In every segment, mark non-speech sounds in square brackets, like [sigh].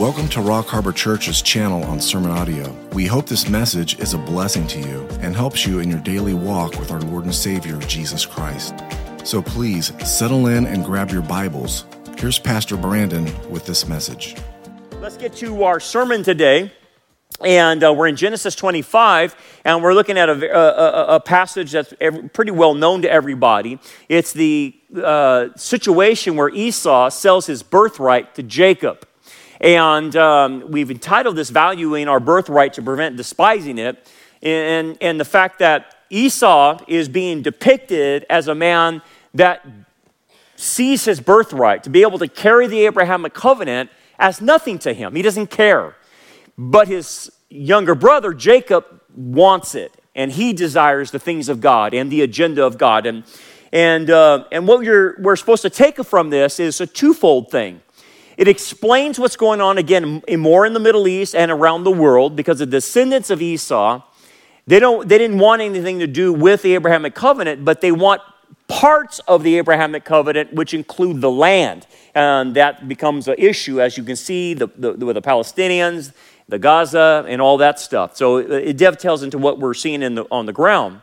Welcome to Rock Harbor Church's channel on Sermon Audio. We hope this message is a blessing to you and helps you in your daily walk with our Lord and Savior, Jesus Christ. So please settle in and grab your Bibles. Here's Pastor Brandon with this message. Let's get to our sermon today. And uh, we're in Genesis 25, and we're looking at a, a, a passage that's pretty well known to everybody. It's the uh, situation where Esau sells his birthright to Jacob. And um, we've entitled this Valuing Our Birthright to Prevent Despising It. And, and the fact that Esau is being depicted as a man that sees his birthright to be able to carry the Abrahamic covenant as nothing to him. He doesn't care. But his younger brother, Jacob, wants it, and he desires the things of God and the agenda of God. And, and, uh, and what we're supposed to take from this is a twofold thing. It explains what's going on again more in the Middle East and around the world because the descendants of Esau, they, don't, they didn't want anything to do with the Abrahamic covenant, but they want parts of the Abrahamic covenant, which include the land. And that becomes an issue, as you can see, the, the, with the Palestinians, the Gaza, and all that stuff. So uh, it dovetails into what we're seeing the, on the ground.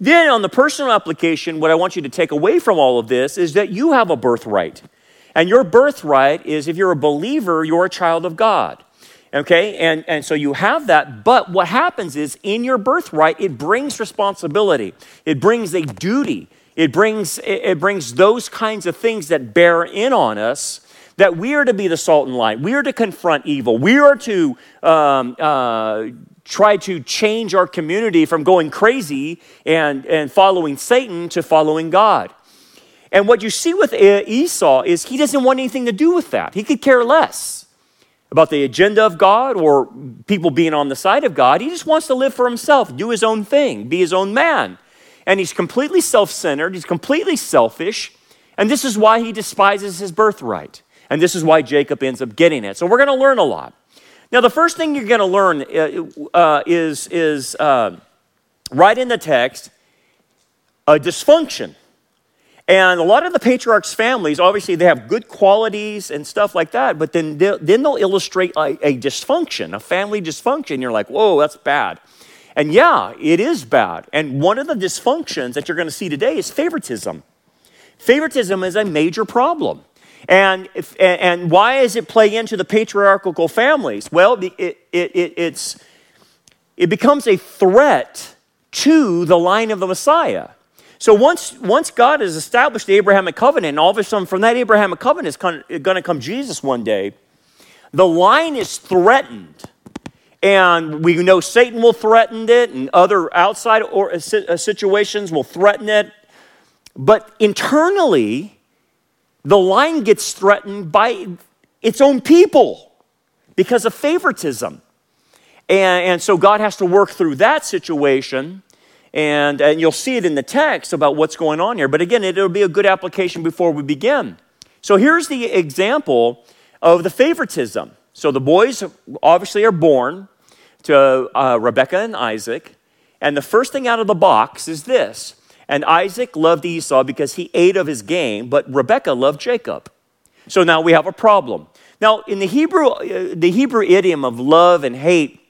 Then, on the personal application, what I want you to take away from all of this is that you have a birthright. And your birthright is if you're a believer, you're a child of God. Okay? And, and so you have that. But what happens is in your birthright, it brings responsibility, it brings a duty, it brings, it brings those kinds of things that bear in on us that we are to be the salt and light. We are to confront evil. We are to um, uh, try to change our community from going crazy and, and following Satan to following God. And what you see with Esau is he doesn't want anything to do with that. He could care less about the agenda of God or people being on the side of God. He just wants to live for himself, do his own thing, be his own man. And he's completely self centered, he's completely selfish. And this is why he despises his birthright. And this is why Jacob ends up getting it. So we're going to learn a lot. Now, the first thing you're going to learn uh, uh, is, is uh, right in the text a dysfunction. And a lot of the patriarchs' families, obviously, they have good qualities and stuff like that, but then they'll, then they'll illustrate a, a dysfunction, a family dysfunction. You're like, whoa, that's bad. And yeah, it is bad. And one of the dysfunctions that you're going to see today is favoritism. Favoritism is a major problem. And, if, and why does it play into the patriarchal families? Well, it, it, it, it's, it becomes a threat to the line of the Messiah. So once, once God has established the Abrahamic covenant, and all of a sudden from that Abrahamic covenant is going to come Jesus one day, the line is threatened. And we know Satan will threaten it, and other outside or, uh, uh, situations will threaten it. But internally, the line gets threatened by its own people because of favoritism. And, and so God has to work through that situation and, and you'll see it in the text about what's going on here. But again, it'll be a good application before we begin. So here's the example of the favoritism. So the boys obviously are born to uh, Rebecca and Isaac. And the first thing out of the box is this. And Isaac loved Esau because he ate of his game, but Rebecca loved Jacob. So now we have a problem. Now, in the Hebrew, uh, the Hebrew idiom of love and hate,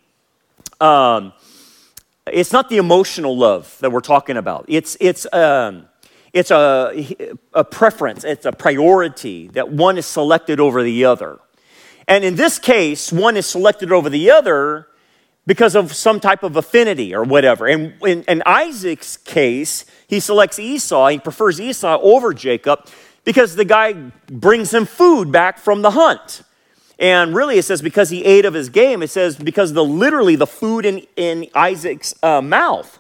um, it's not the emotional love that we're talking about. It's, it's, um, it's a, a preference, it's a priority that one is selected over the other. And in this case, one is selected over the other because of some type of affinity or whatever. And in, in, Isaac's case, he selects Esau, he prefers Esau over Jacob because the guy brings him food back from the hunt. And really, it says because he ate of his game, it says because the literally the food in, in Isaac's uh, mouth.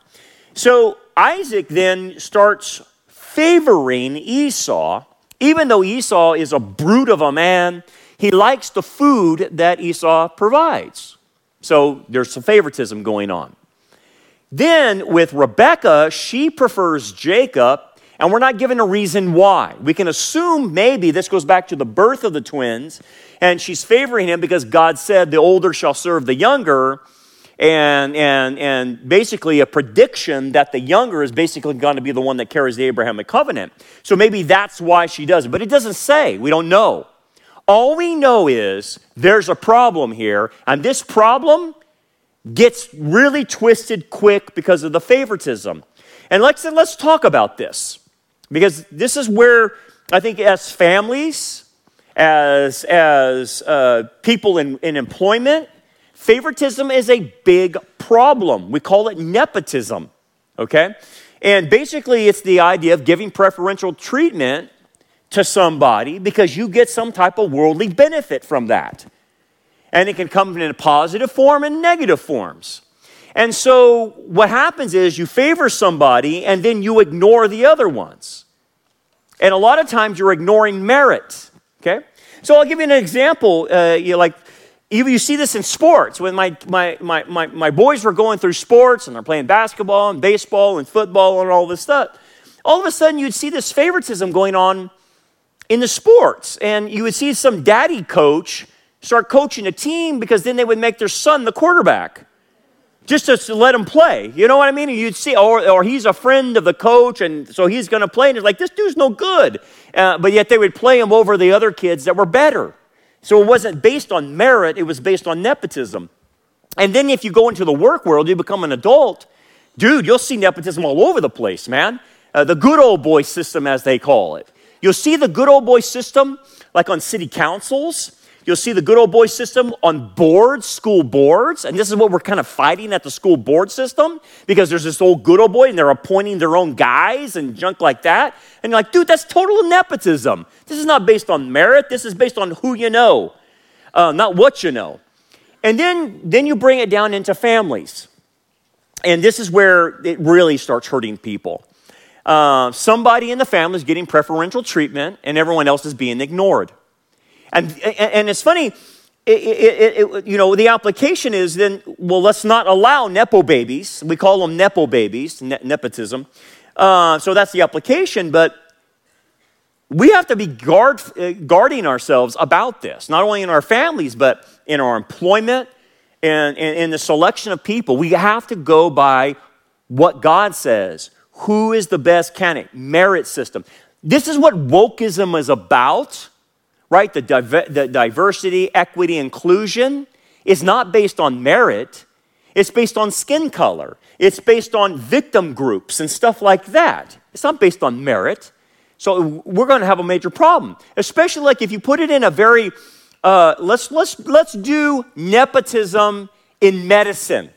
So Isaac then starts favoring Esau, even though Esau is a brute of a man, he likes the food that Esau provides. So there's some favoritism going on. Then with Rebekah, she prefers Jacob and we're not given a reason why. We can assume maybe this goes back to the birth of the twins, and she's favoring him because God said the older shall serve the younger, and, and, and basically a prediction that the younger is basically going to be the one that carries the Abrahamic covenant. So maybe that's why she does it, but it doesn't say. We don't know. All we know is there's a problem here, and this problem gets really twisted quick because of the favoritism. And let's, let's talk about this because this is where I think, as families, as, as uh, people in, in employment, favoritism is a big problem. We call it nepotism, okay? And basically, it's the idea of giving preferential treatment to somebody because you get some type of worldly benefit from that. And it can come in a positive form and negative forms. And so what happens is you favor somebody and then you ignore the other ones. And a lot of times you're ignoring merit. Okay? So I'll give you an example. Uh, you know, like you see this in sports. When my, my, my, my, my boys were going through sports and they're playing basketball and baseball and football and all this stuff, all of a sudden you'd see this favoritism going on in the sports. And you would see some daddy coach start coaching a team because then they would make their son the quarterback just to let him play. You know what I mean? And you'd see, or, or he's a friend of the coach, and so he's going to play. And it's like, this dude's no good. Uh, but yet they would play him over the other kids that were better. So it wasn't based on merit, it was based on nepotism. And then if you go into the work world, you become an adult, dude, you'll see nepotism all over the place, man. Uh, the good old boy system, as they call it. You'll see the good old boy system like on city councils. You'll see the good old boy system on boards, school boards, and this is what we're kind of fighting at the school board system because there's this old good old boy and they're appointing their own guys and junk like that. And you're like, dude, that's total nepotism. This is not based on merit, this is based on who you know, uh, not what you know. And then, then you bring it down into families. And this is where it really starts hurting people. Uh, somebody in the family is getting preferential treatment and everyone else is being ignored. And, and it's funny, it, it, it, you know, the application is then, well, let's not allow Nepo babies. We call them Nepo babies, ne- nepotism. Uh, so that's the application, but we have to be guard, uh, guarding ourselves about this, not only in our families, but in our employment and in the selection of people. We have to go by what God says, who is the best candidate? Merit system. This is what wokeism is about, right? The, diver- the diversity, equity, inclusion is not based on merit. It's based on skin color. It's based on victim groups and stuff like that. It's not based on merit. So we're going to have a major problem, especially like if you put it in a very uh, let's let's let's do nepotism in medicine.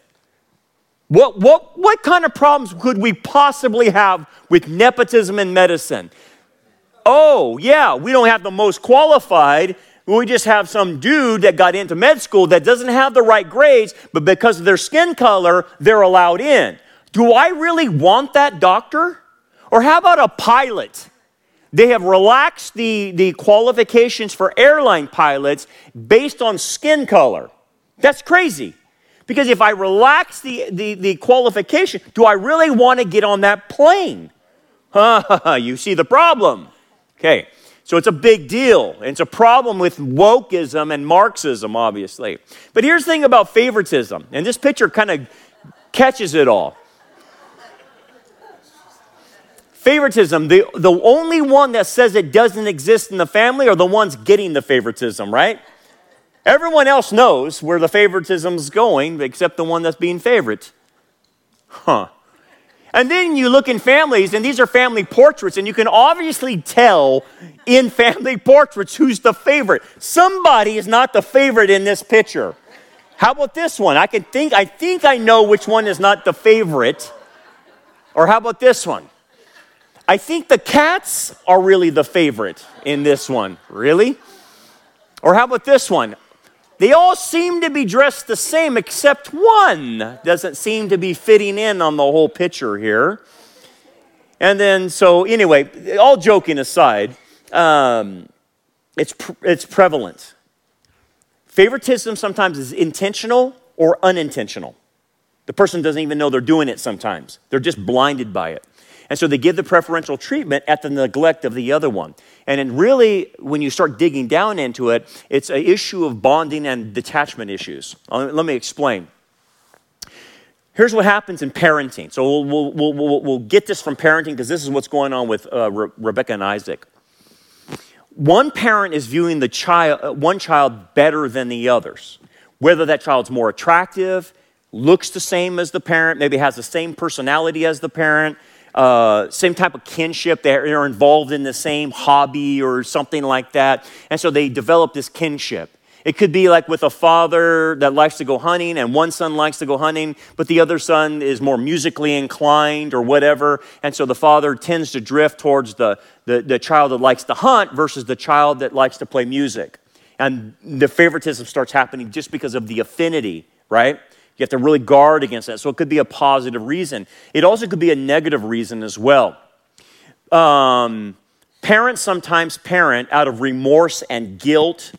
What, what, what kind of problems could we possibly have with nepotism in medicine? Oh, yeah, we don't have the most qualified. We just have some dude that got into med school that doesn't have the right grades, but because of their skin color, they're allowed in. Do I really want that doctor? Or how about a pilot? They have relaxed the, the qualifications for airline pilots based on skin color. That's crazy. Because if I relax the, the, the qualification, do I really want to get on that plane? [laughs] you see the problem. Okay, so it's a big deal. It's a problem with wokeism and Marxism, obviously. But here's the thing about favoritism, and this picture kind of catches it all. Favoritism, the, the only one that says it doesn't exist in the family are the ones getting the favoritism, right? Everyone else knows where the favoritism is going, except the one that's being favored. Huh. And then you look in families, and these are family portraits, and you can obviously tell in [laughs] family portraits who's the favorite. Somebody is not the favorite in this picture. How about this one? I can think I think I know which one is not the favorite. Or how about this one? I think the cats are really the favorite in this one. Really? Or how about this one? They all seem to be dressed the same, except one doesn't seem to be fitting in on the whole picture here. And then, so anyway, all joking aside, um, it's, it's prevalent. Favoritism sometimes is intentional or unintentional. The person doesn't even know they're doing it sometimes, they're just blinded by it. And so they give the preferential treatment at the neglect of the other one. And really, when you start digging down into it, it's an issue of bonding and detachment issues. Uh, let me explain. Here's what happens in parenting. So we'll, we'll, we'll, we'll get this from parenting because this is what's going on with uh, Re- Rebecca and Isaac. one parent is viewing the child, uh, one child better than the others. Whether that child's more attractive, looks the same as the parent, maybe has the same personality as the parent, uh, same type of kinship. They're involved in the same hobby or something like that. And so they develop this kinship. It could be like with a father that likes to go hunting and one son likes to go hunting, but the other son is more musically inclined or whatever. And so the father tends to drift towards the, the, the child that likes to hunt versus the child that likes to play music. And the favoritism starts happening just because of the affinity, right? You have to really guard against that. So it could be a positive reason. It also could be a negative reason as well. Um, parents sometimes parent out of remorse and guilt.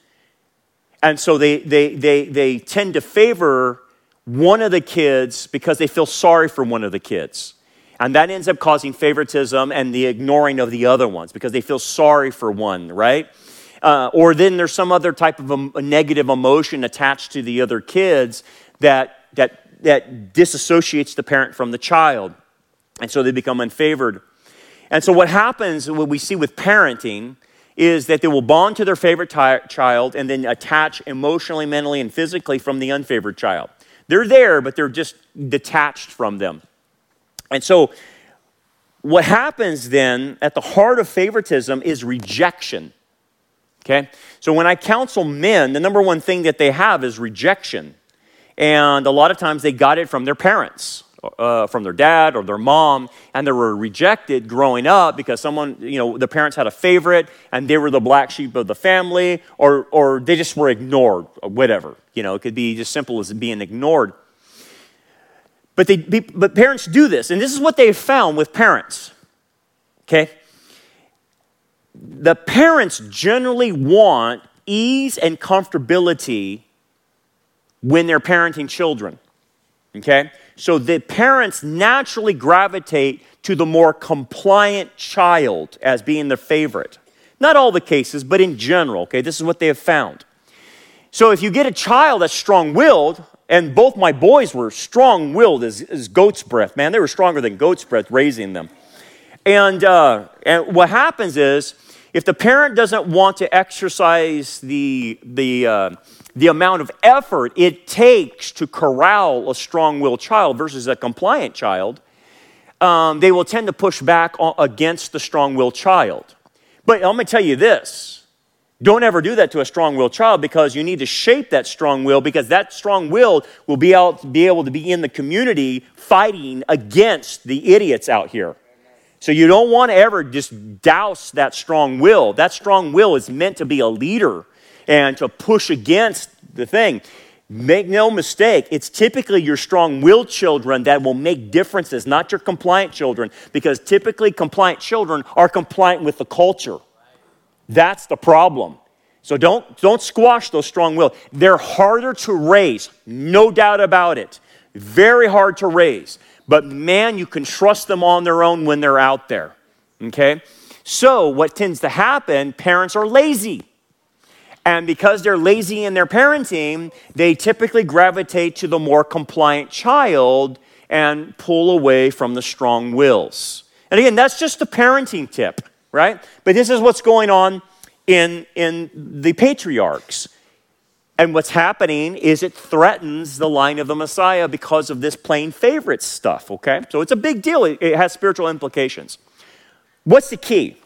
And so they, they, they, they tend to favor one of the kids because they feel sorry for one of the kids. And that ends up causing favoritism and the ignoring of the other ones because they feel sorry for one, right? Uh, or then there's some other type of a, a negative emotion attached to the other kids that that, that disassociates the parent from the child. And so they become unfavored. And so what happens, what we see with parenting, is that they will bond to their favorite child and then attach emotionally, mentally, and physically from the unfavored child. They're there, but they're just detached from them. And so what happens then at the heart of favoritism is rejection. Okay? So when I counsel men, the number one thing that they have is rejection. And a lot of times they got it from their parents. Uh, from their dad or their mom, and they were rejected growing up because someone, you know, the parents had a favorite and they were the black sheep of the family, or, or they just were ignored, or whatever. You know, it could be just simple as being ignored. But, they, but parents do this, and this is what they found with parents. Okay? The parents generally want ease and comfortability when they're parenting children. Okay? So the parents naturally gravitate to the more compliant child as being their favorite. Not all the cases, but in general, okay? This is what they have found. So if you get a child that's strong willed, and both my boys were strong willed as, as, goat's breath, man, they were stronger than goat's breath raising them. And, uh, and what happens is, if the parent doesn't want to exercise the, the, uh, the amount of effort it takes to corral a strong willed child versus a compliant child, um, they will tend to push back against the strong willed child. But I'm going to tell you this don't ever do that to a strong willed child because you need to shape that strong will because that strong will will be, out, be able to be in the community fighting against the idiots out here. So you don't want to ever just douse that strong will. That strong will is meant to be a leader and to push against the thing. Make no mistake, it's typically your strong willed children that will make differences, not your compliant children, because typically compliant children are compliant with the culture. That's the problem. So don't, don't squash those strong will. They're harder to raise, no doubt about it. Very hard to raise. But man, you can trust them on their own when they're out there. Okay? So, what tends to happen, parents are lazy. And because they're lazy in their parenting, they typically gravitate to the more compliant child and pull away from the strong wills. And again, that's just a parenting tip, right? But this is what's going on in, in the patriarchs. And what's happening is it threatens the line of the Messiah because of this plain favorite stuff, okay? So it's a big deal. It has spiritual implications. What's the key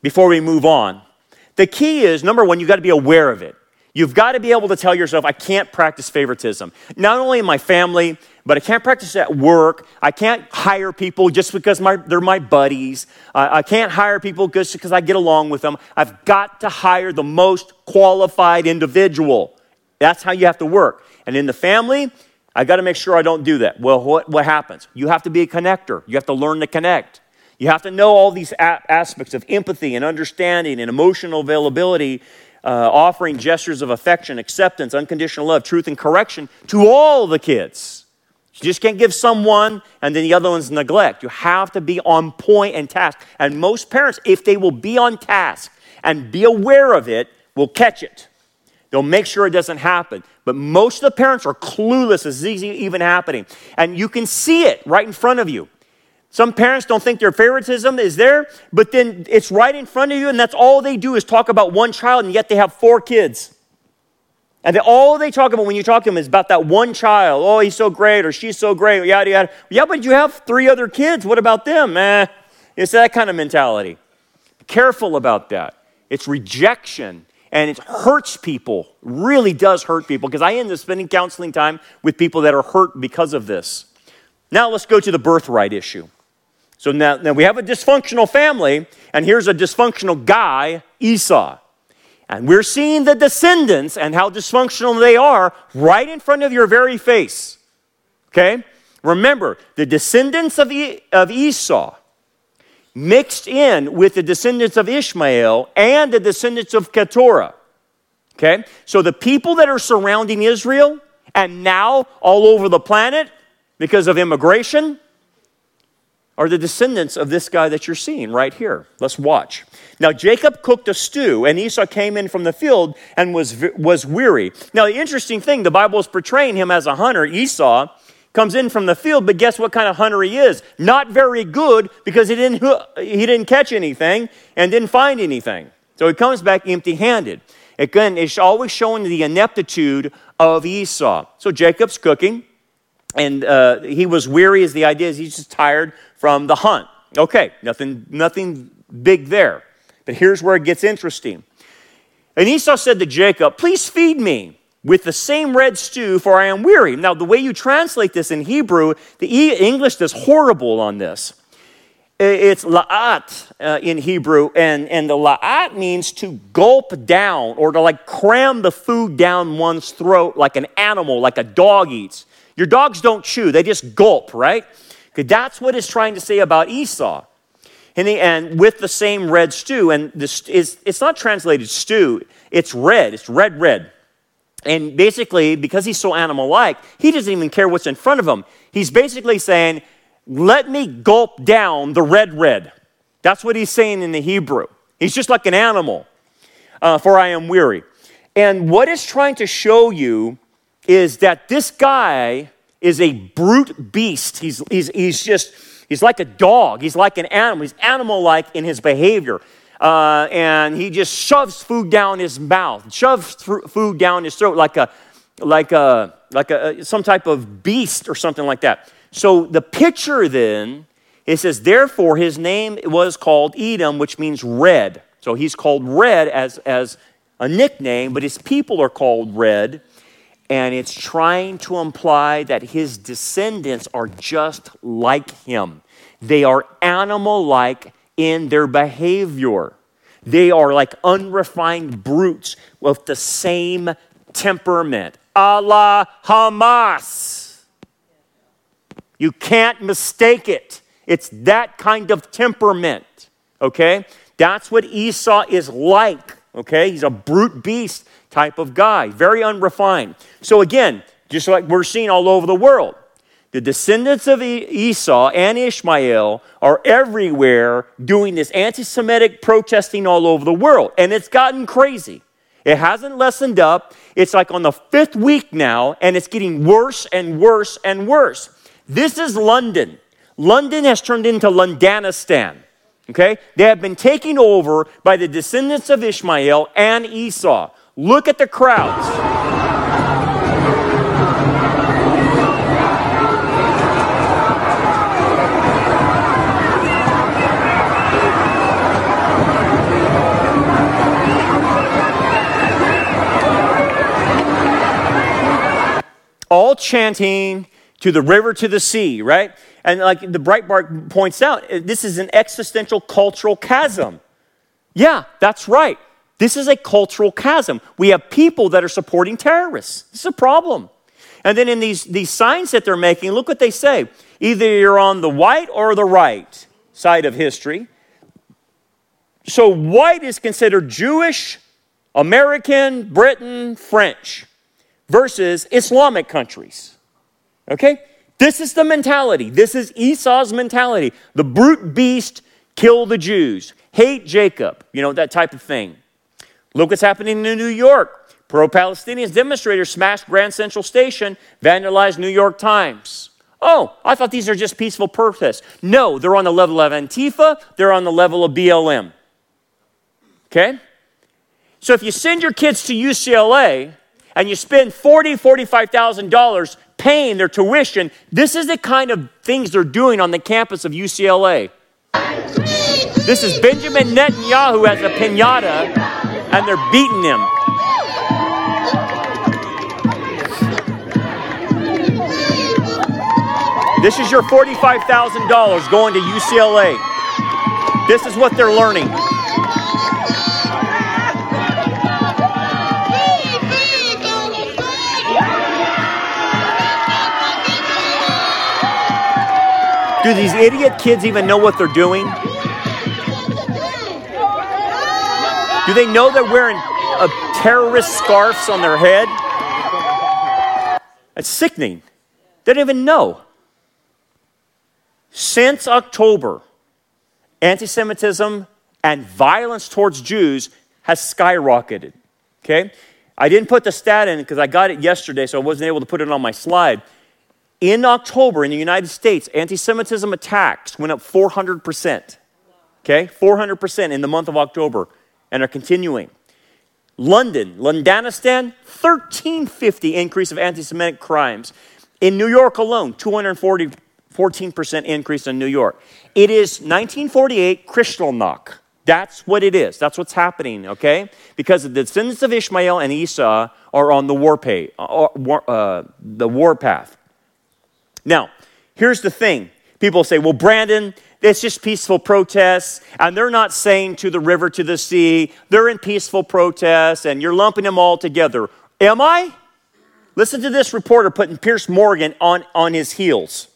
before we move on? The key is number one, you've got to be aware of it. You've got to be able to tell yourself, I can't practice favoritism. Not only in my family, but I can't practice at work. I can't hire people just because my, they're my buddies. I can't hire people just because I get along with them. I've got to hire the most qualified individual. That's how you have to work. And in the family, I got to make sure I don't do that. Well, what, what happens? You have to be a connector. You have to learn to connect. You have to know all these aspects of empathy and understanding and emotional availability, uh, offering gestures of affection, acceptance, unconditional love, truth, and correction to all the kids. You just can't give someone and then the other one's neglect. You have to be on point and task. And most parents, if they will be on task and be aware of it, will catch it. They'll make sure it doesn't happen. But most of the parents are clueless as this is even happening. And you can see it right in front of you. Some parents don't think their favoritism is there, but then it's right in front of you, and that's all they do is talk about one child, and yet they have four kids. And they, all they talk about when you talk to them is about that one child. Oh, he's so great, or she's so great, yada, yada. Yeah, but you have three other kids. What about them? Eh, it's that kind of mentality. Careful about that. It's rejection, and it hurts people, really does hurt people, because I end up spending counseling time with people that are hurt because of this. Now let's go to the birthright issue. So now, now we have a dysfunctional family, and here's a dysfunctional guy, Esau. And we're seeing the descendants and how dysfunctional they are right in front of your very face. Okay? Remember, the descendants of, e- of Esau mixed in with the descendants of Ishmael and the descendants of Keturah. Okay? So the people that are surrounding Israel and now all over the planet because of immigration are the descendants of this guy that you're seeing right here. Let's watch. Now, Jacob cooked a stew, and Esau came in from the field and was, was weary. Now, the interesting thing, the Bible is portraying him as a hunter. Esau comes in from the field, but guess what kind of hunter he is? Not very good because he didn't, he didn't catch anything and didn't find anything. So he comes back empty handed. Again, it's always showing the ineptitude of Esau. So Jacob's cooking, and uh, he was weary, as the idea is he's just tired from the hunt. Okay, nothing, nothing big there. But here's where it gets interesting. And Esau said to Jacob, Please feed me with the same red stew, for I am weary. Now, the way you translate this in Hebrew, the English is horrible on this. It's la'at uh, in Hebrew, and, and the la'at means to gulp down or to like cram the food down one's throat like an animal, like a dog eats. Your dogs don't chew, they just gulp, right? Okay, that's what it's trying to say about Esau. And, the, and with the same red stew, and this is, it's not translated stew, it's red, it's red, red. And basically, because he's so animal like, he doesn't even care what's in front of him. He's basically saying, Let me gulp down the red, red. That's what he's saying in the Hebrew. He's just like an animal, uh, for I am weary. And what it's trying to show you is that this guy is a brute beast. He's, he's, he's just, he's like a dog. He's like an animal. He's animal like in his behavior. Uh, and he just shoves food down his mouth, shoves food down his throat like a, like a, like a, some type of beast or something like that. So the picture then, it says, therefore his name was called Edom, which means red. So he's called red as, as a nickname, but his people are called red and it's trying to imply that his descendants are just like him. They are animal like in their behavior. They are like unrefined brutes with the same temperament. Allah Hamas. You can't mistake it. It's that kind of temperament. Okay? That's what Esau is like. Okay? He's a brute beast type of guy, very unrefined. So, again, just like we're seeing all over the world, the descendants of Esau and Ishmael are everywhere doing this anti Semitic protesting all over the world. And it's gotten crazy. It hasn't lessened up. It's like on the fifth week now, and it's getting worse and worse and worse. This is London. London has turned into Londonistan. Okay? They have been taken over by the descendants of Ishmael and Esau. Look at the crowds. all chanting to the river to the sea, right? And like the Breitbart points out, this is an existential cultural chasm. Yeah, that's right. This is a cultural chasm. We have people that are supporting terrorists. This is a problem. And then in these, these signs that they're making, look what they say. Either you're on the white or the right side of history. So white is considered Jewish, American, Britain, French versus Islamic countries. Okay? This is the mentality. This is Esau's mentality. The brute beast kill the Jews, hate Jacob, you know, that type of thing. Look what's happening in New York. Pro Palestinian demonstrators smashed Grand Central Station, vandalized New York Times. Oh, I thought these are just peaceful protests. No, they're on the level of Antifa, they're on the level of BLM. Okay? So if you send your kids to UCLA and you spend $40, $45,000 paying their tuition, this is the kind of things they're doing on the campus of UCLA. This is Benjamin Netanyahu as a pinata, and they're beating him. This is your $45,000 going to UCLA. This is what they're learning. Do these idiot kids even know what they're doing? Do they know they're wearing a terrorist scarves on their head? That's sickening. They don't even know. Since October, anti Semitism and violence towards Jews has skyrocketed. Okay? I didn't put the stat in because I got it yesterday, so I wasn't able to put it on my slide. In October, in the United States, anti Semitism attacks went up 400%. Okay? 400% in the month of October and are continuing. London, Londonistan, 1350 increase of anti Semitic crimes. In New York alone, 240, 14% increase in New York. It is 1948 Kristallnacht. That's what it is. That's what's happening, okay? Because the descendants of Ishmael and Esau are on the war pay, uh, uh, the war path. Now, here's the thing. People say, well, Brandon, it's just peaceful protests, and they're not saying to the river, to the sea, they're in peaceful protests, and you're lumping them all together. Am I? Listen to this reporter putting Piers Morgan on, on his heels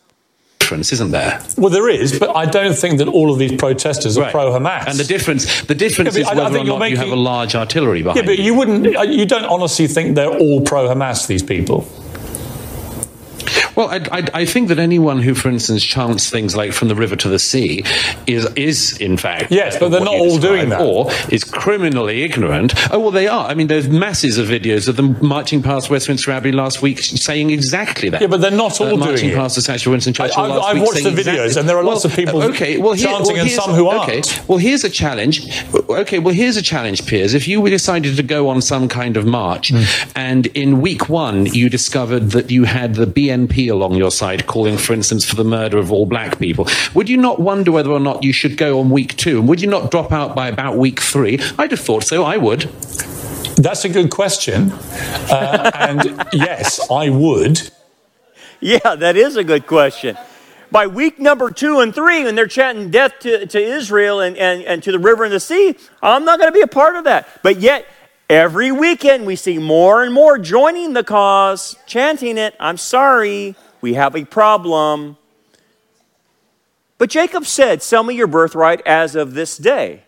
difference, isn't there? Well, there is, but I don't think that all of these protesters are right. pro-Hamas. And the difference, the difference yeah, is whether or not making, you have a large artillery behind. Yeah, but you. you wouldn't, uh, you don't honestly think they're all pro-Hamas. These people. Well, I, I, I, think that anyone who, for instance, chants things like "from the river to the sea" is is in fact yes, but they're not all doing that, or is criminally ignorant. Oh well, they are. I mean, there's masses of videos of them marching past Westminster Abbey last week, saying exactly that. Yeah, but they're not all uh, doing marching it. past the statue of Winston Churchill I, last I've week. I've watched the videos, exactly, and there are lots well, of people okay, well, here, chanting, well, and some who aren't. Okay, well, here's a challenge. Okay, well, here's a challenge, Piers. If you decided to go on some kind of march, mm. and in week one you discovered that you had the BNP along your side calling, for instance, for the murder of all black people, would you not wonder whether or not you should go on week two? And would you not drop out by about week three? I'd have thought so. I would. That's a good question. Uh, and [laughs] yes, I would. Yeah, that is a good question. By week number two and three, when they're chanting death to, to Israel and, and, and to the river and the sea, I'm not going to be a part of that. But yet, every weekend, we see more and more joining the cause, chanting it. I'm sorry. We have a problem. But Jacob said, Sell me your birthright as of this day.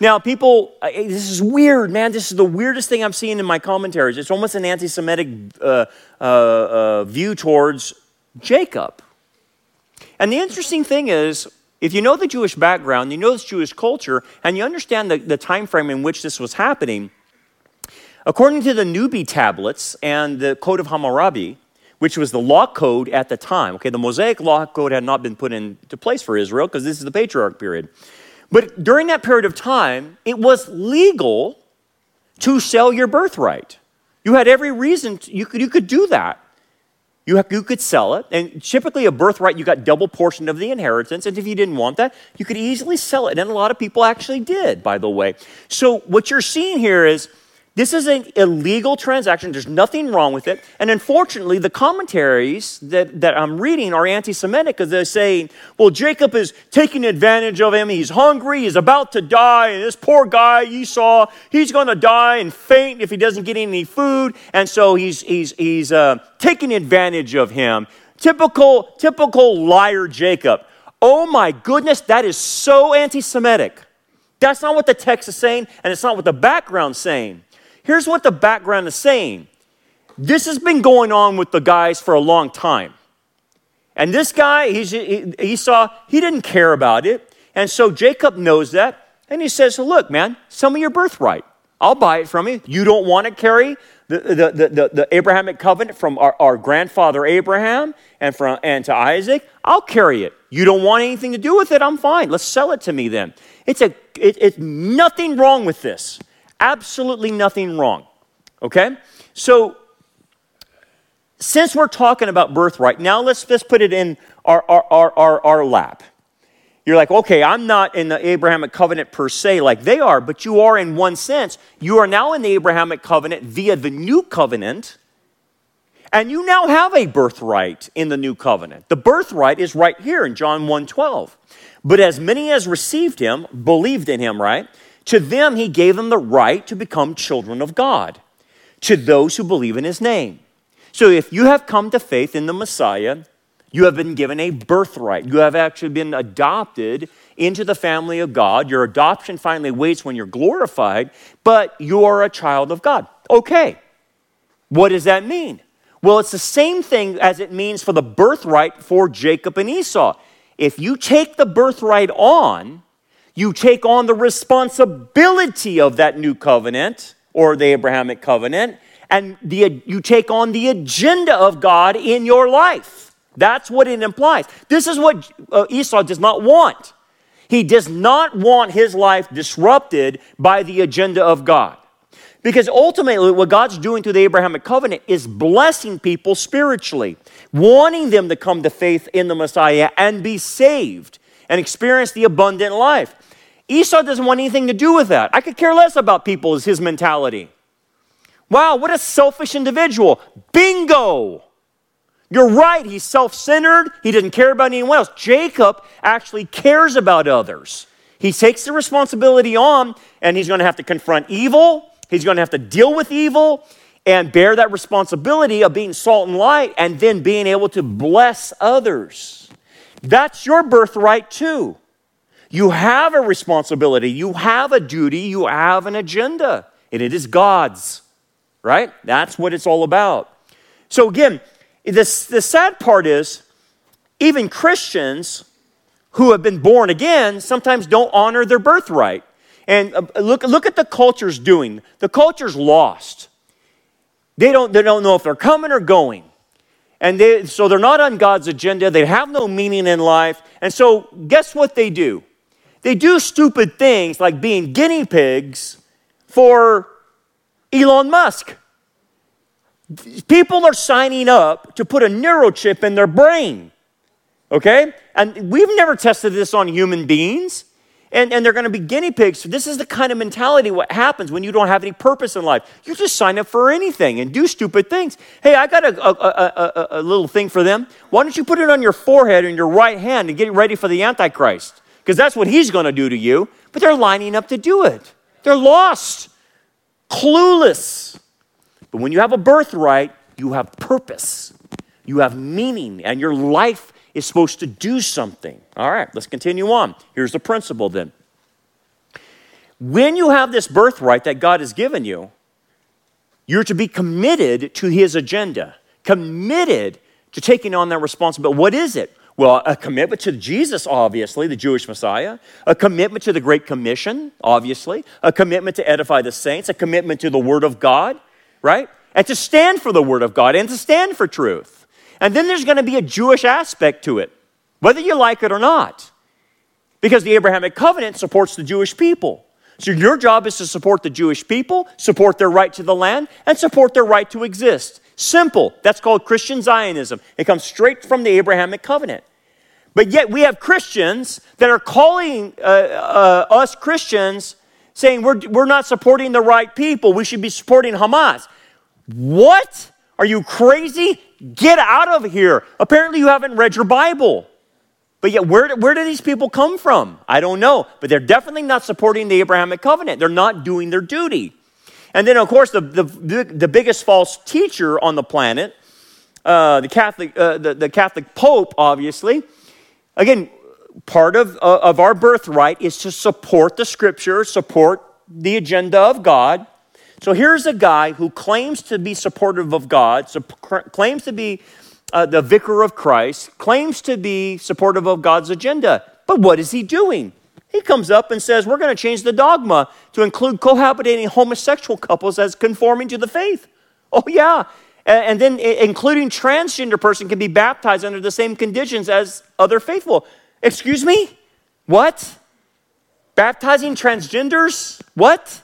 Now, people, this is weird, man. This is the weirdest thing I'm seeing in my commentaries. It's almost an anti Semitic uh, uh, uh, view towards Jacob. And the interesting thing is, if you know the Jewish background, you know this Jewish culture, and you understand the, the time frame in which this was happening, according to the Nuzi tablets and the Code of Hammurabi, which was the law code at the time. Okay, the Mosaic law code had not been put into place for Israel because this is the patriarch period. But during that period of time, it was legal to sell your birthright. You had every reason, to, you, could, you could do that. You, you could sell it, and typically a birthright, you got double portion of the inheritance, and if you didn't want that, you could easily sell it. And a lot of people actually did, by the way. So what you're seeing here is this is an illegal transaction. There's nothing wrong with it. And unfortunately, the commentaries that, that I'm reading are anti Semitic because they're saying, well, Jacob is taking advantage of him. He's hungry. He's about to die. And this poor guy, Esau, he's going to die and faint if he doesn't get any food. And so he's, he's, he's uh, taking advantage of him. Typical, typical liar Jacob. Oh my goodness, that is so anti Semitic. That's not what the text is saying, and it's not what the background's saying. Here's what the background is saying this has been going on with the guys for a long time. And this guy, he's, he, Esau, he didn't care about it. And so Jacob knows that. And he says, Look, man, sell me your birthright. I'll buy it from you. You don't want to carry the, the, the, the, the Abrahamic covenant from our, our grandfather Abraham and, from, and to Isaac? I'll carry it. You don't want anything to do with it? I'm fine. Let's sell it to me then. It's, a, it, it's nothing wrong with this. Absolutely nothing wrong. Okay? So, since we're talking about birthright, now let's, let's put it in our, our, our, our, our lap. You're like, okay, I'm not in the Abrahamic covenant per se like they are, but you are in one sense. You are now in the Abrahamic covenant via the new covenant, and you now have a birthright in the new covenant. The birthright is right here in John 1:12. But as many as received him, believed in him, right? To them he gave them the right to become children of God, to those who believe in his name. So if you have come to faith in the Messiah, you have been given a birthright. You have actually been adopted into the family of God. Your adoption finally waits when you're glorified, but you're a child of God. Okay. What does that mean? Well, it's the same thing as it means for the birthright for Jacob and Esau. If you take the birthright on, you take on the responsibility of that new covenant or the Abrahamic covenant, and the, you take on the agenda of God in your life. That's what it implies. This is what uh, Esau does not want. He does not want his life disrupted by the agenda of God. Because ultimately, what God's doing through the Abrahamic covenant is blessing people spiritually, wanting them to come to faith in the Messiah and be saved and experience the abundant life. Esau doesn't want anything to do with that. I could care less about people, is his mentality. Wow, what a selfish individual. Bingo! You're right, he's self centered. He doesn't care about anyone else. Jacob actually cares about others. He takes the responsibility on, and he's going to have to confront evil. He's going to have to deal with evil and bear that responsibility of being salt and light and then being able to bless others. That's your birthright, too. You have a responsibility, you have a duty, you have an agenda, and it is God's, right? That's what it's all about. So, again, this, the sad part is, even Christians who have been born again sometimes don't honor their birthright. And uh, look, look at the culture's doing. The culture's lost. They don't, they don't know if they're coming or going. And they, so they're not on God's agenda. They have no meaning in life. And so, guess what they do? They do stupid things like being guinea pigs for Elon Musk. People are signing up to put a neurochip in their brain. Okay? And we've never tested this on human beings. And, and they're going to be guinea pigs. This is the kind of mentality what happens when you don't have any purpose in life. You just sign up for anything and do stupid things. Hey, I got a, a, a, a little thing for them. Why don't you put it on your forehead and your right hand and get ready for the Antichrist? Because that's what he's going to do to you. But they're lining up to do it. They're lost, clueless. But when you have a birthright, you have purpose, you have meaning, and your life is supposed to do something. All right, let's continue on. Here's the principle then. When you have this birthright that God has given you, you're to be committed to His agenda, committed to taking on that responsibility. What is it? Well, a commitment to Jesus, obviously, the Jewish Messiah, a commitment to the Great Commission, obviously, a commitment to edify the saints, a commitment to the Word of God, right? And to stand for the Word of God and to stand for truth. And then there's going to be a Jewish aspect to it, whether you like it or not. Because the Abrahamic covenant supports the Jewish people. So your job is to support the Jewish people, support their right to the land, and support their right to exist. Simple. That's called Christian Zionism. It comes straight from the Abrahamic covenant. But yet we have Christians that are calling uh, uh, us Christians saying we're, we're not supporting the right people. We should be supporting Hamas. What? Are you crazy? Get out of here. Apparently, you haven't read your Bible. But yet, where, where do these people come from? I don't know. But they're definitely not supporting the Abrahamic covenant. They're not doing their duty. And then, of course, the, the, the biggest false teacher on the planet, uh, the, Catholic, uh, the, the Catholic Pope, obviously. Again, part of, uh, of our birthright is to support the scripture, support the agenda of God. So here's a guy who claims to be supportive of God, claims to be uh, the vicar of Christ, claims to be supportive of God's agenda. But what is he doing? He comes up and says, We're going to change the dogma to include cohabitating homosexual couples as conforming to the faith. Oh, yeah. And, then including transgender person can be baptized under the same conditions as other faithful. Excuse me? What? Baptizing transgenders? What?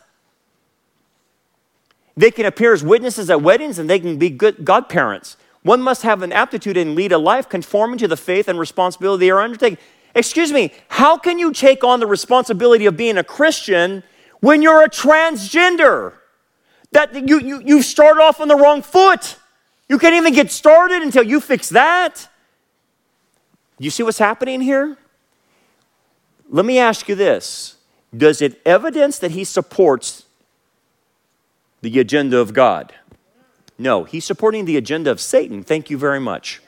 They can appear as witnesses at weddings and they can be good godparents. One must have an aptitude and lead a life conforming to the faith and responsibility they are undertaking. Excuse me, how can you take on the responsibility of being a Christian when you're a transgender? That you, you, you start off on the wrong foot. You can't even get started until you fix that. You see what's happening here? Let me ask you this Does it evidence that he supports the agenda of God? No, he's supporting the agenda of Satan. Thank you very much.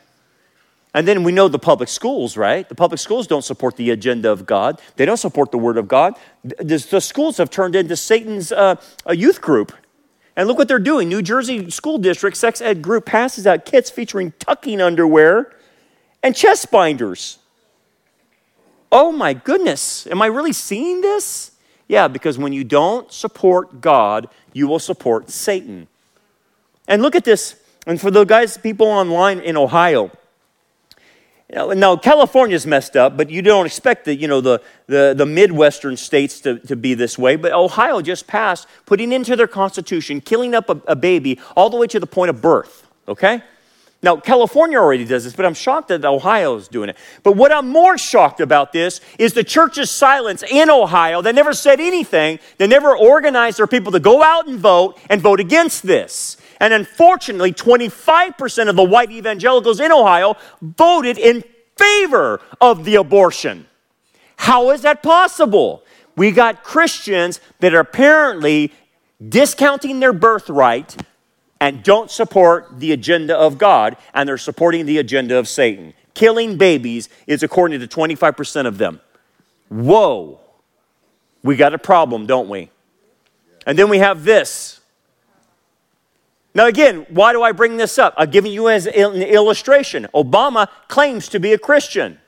And then we know the public schools, right? The public schools don't support the agenda of God. They don't support the word of God. The, the schools have turned into Satan's uh, youth group. And look what they're doing. New Jersey School District sex ed group passes out kits featuring tucking underwear and chest binders. Oh my goodness, am I really seeing this? Yeah, because when you don't support God, you will support Satan. And look at this. And for the guys, people online in Ohio, now California's messed up, but you don't expect the, you know, the, the, the Midwestern states to, to be this way. But Ohio just passed putting into their constitution killing up a, a baby all the way to the point of birth. Okay? Now, California already does this, but I'm shocked that Ohio is doing it. But what I'm more shocked about this is the church's silence in Ohio. They never said anything. They never organized their people to go out and vote and vote against this. And unfortunately, 25% of the white evangelicals in Ohio voted in favor of the abortion. How is that possible? We got Christians that are apparently discounting their birthright and don't support the agenda of God, and they're supporting the agenda of Satan. Killing babies is according to 25% of them. Whoa. We got a problem, don't we? And then we have this. Now, again, why do I bring this up? I'm giving you as an illustration. Obama claims to be a Christian.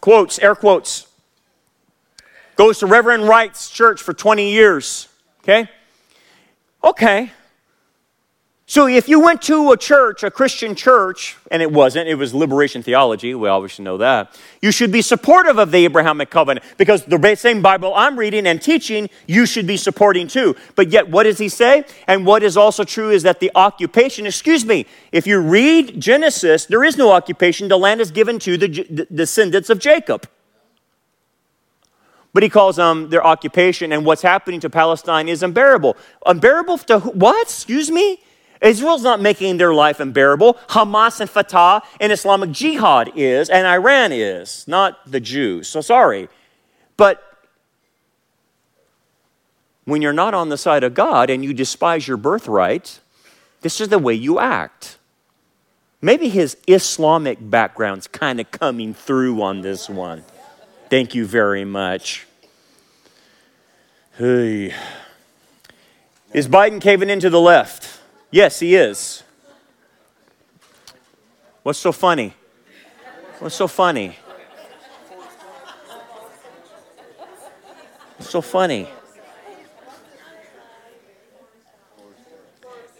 quotes, air quotes. Goes to Reverend Wright's church for 20 years. Okay? Okay. So if you went to a church, a Christian church, and it wasn't, it was liberation theology, we obviously know that, you should be supportive of the Abrahamic covenant because the same Bible I'm reading and teaching, you should be supporting too. But yet, what does he say? And what is also true is that the occupation, excuse me, if you read Genesis, there is no occupation. The land is given to the descendants of Jacob but he calls them their occupation, and what's happening to Palestine is unbearable. Unbearable to what? Excuse me? Israel's not making their life unbearable. Hamas and Fatah and Islamic Jihad is, and Iran is, not the Jews. So sorry. But when you're not on the side of God and you despise your birthright, this is the way you act. Maybe his Islamic background's kind of coming through on this one. Thank you very much. Hey. Is Biden caving into the left? Yes, he is. What's so funny? What's so funny? What's so funny?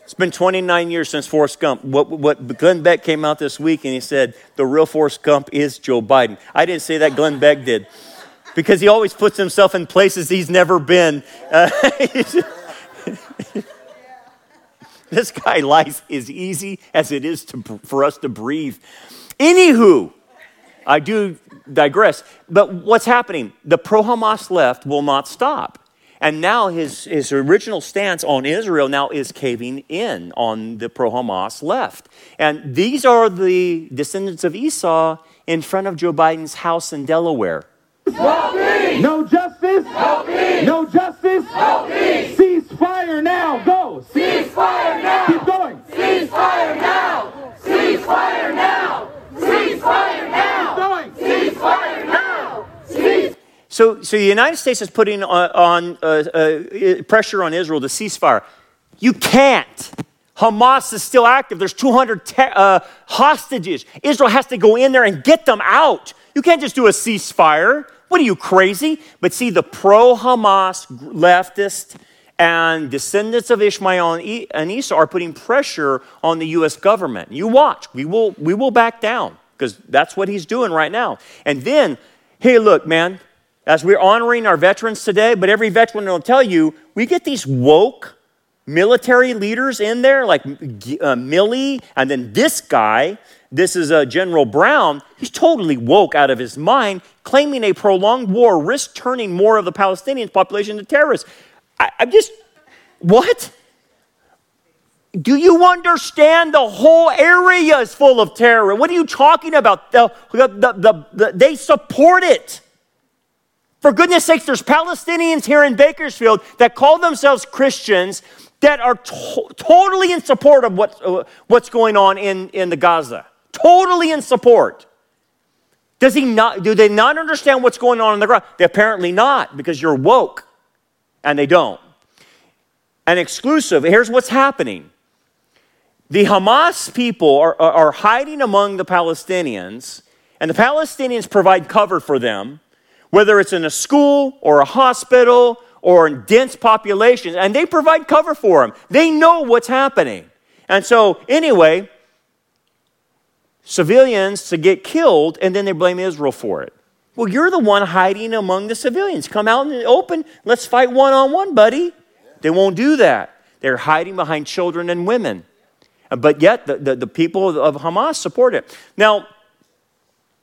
It's been 29 years since Forrest Gump. What, what Glenn Beck came out this week and he said, the real Forrest Gump is Joe Biden. I didn't say that, Glenn Beck did. Because he always puts himself in places he's never been. [laughs] Uh, [laughs] [laughs] this guy lies as easy as it is to, for us to breathe. Anywho, I do digress. But what's happening? The pro Hamas left will not stop. And now his, his original stance on Israel now is caving in on the pro Hamas left. And these are the descendants of Esau in front of Joe Biden's house in Delaware. Help me! No justice? Help me! No justice? Help me! Cease fire now! Go! Cease fire now! Keep going! Cease fire now! Cease fire now! Cease fire now! Keep going! Cease fire now! Cease So, so the United States is putting on, on uh, uh, pressure on Israel to cease fire. You can't. Hamas is still active. There's 200 te- uh, hostages. Israel has to go in there and get them out. You can't just do a ceasefire. What are you, crazy? But see, the pro Hamas leftist and descendants of Ishmael and Esau are putting pressure on the U.S. government. You watch. We will, we will back down because that's what he's doing right now. And then, hey, look, man, as we're honoring our veterans today, but every veteran will tell you, we get these woke military leaders in there, like uh, Milley, and then this guy. This is uh, General Brown. He's totally woke out of his mind, claiming a prolonged war risks turning more of the Palestinian population to terrorists. I, I'm just, what? Do you understand the whole area is full of terror? What are you talking about? The, the, the, the, they support it. For goodness sakes, there's Palestinians here in Bakersfield that call themselves Christians that are to- totally in support of what, uh, what's going on in, in the Gaza. Totally in support. Does he not, do they not understand what's going on on the ground? They apparently not, because you're woke. And they don't. And exclusive, here's what's happening. The Hamas people are, are hiding among the Palestinians, and the Palestinians provide cover for them whether it's in a school or a hospital or in dense populations, and they provide cover for them. They know what's happening. And so, anyway, civilians to get killed, and then they blame Israel for it. Well, you're the one hiding among the civilians. Come out in the open. Let's fight one on one, buddy. They won't do that. They're hiding behind children and women. Uh, but yet, the, the, the people of Hamas support it. Now,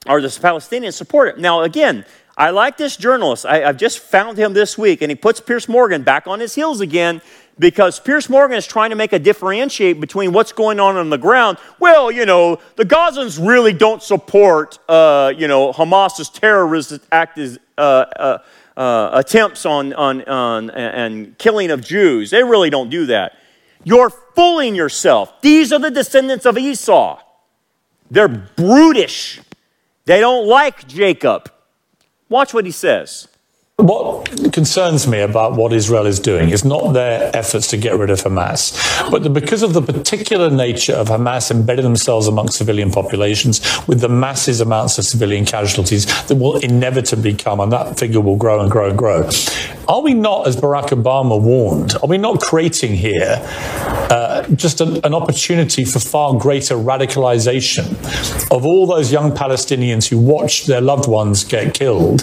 or the Palestinians support it. Now, again, I like this journalist. I, have just found him this week, and he puts Piers Morgan back on his heels again because Piers Morgan is trying to make a differentiate between what's going on on the ground. Well, you know, the Gazans really don't support, uh, you know, Hamas's terrorist act uh, uh, uh, attempts on, on, on and killing of Jews. They really don't do that. You're fooling yourself. These are the descendants of Esau. They're brutish. They don't like Jacob. Watch what he says. What concerns me about what Israel is doing is not their efforts to get rid of Hamas, but the, because of the particular nature of Hamas embedding themselves among civilian populations with the massive amounts of civilian casualties that will inevitably come, and that figure will grow and grow and grow. Are we not, as Barack Obama warned, are we not creating here uh, just an, an opportunity for far greater radicalization of all those young Palestinians who watched their loved ones get killed?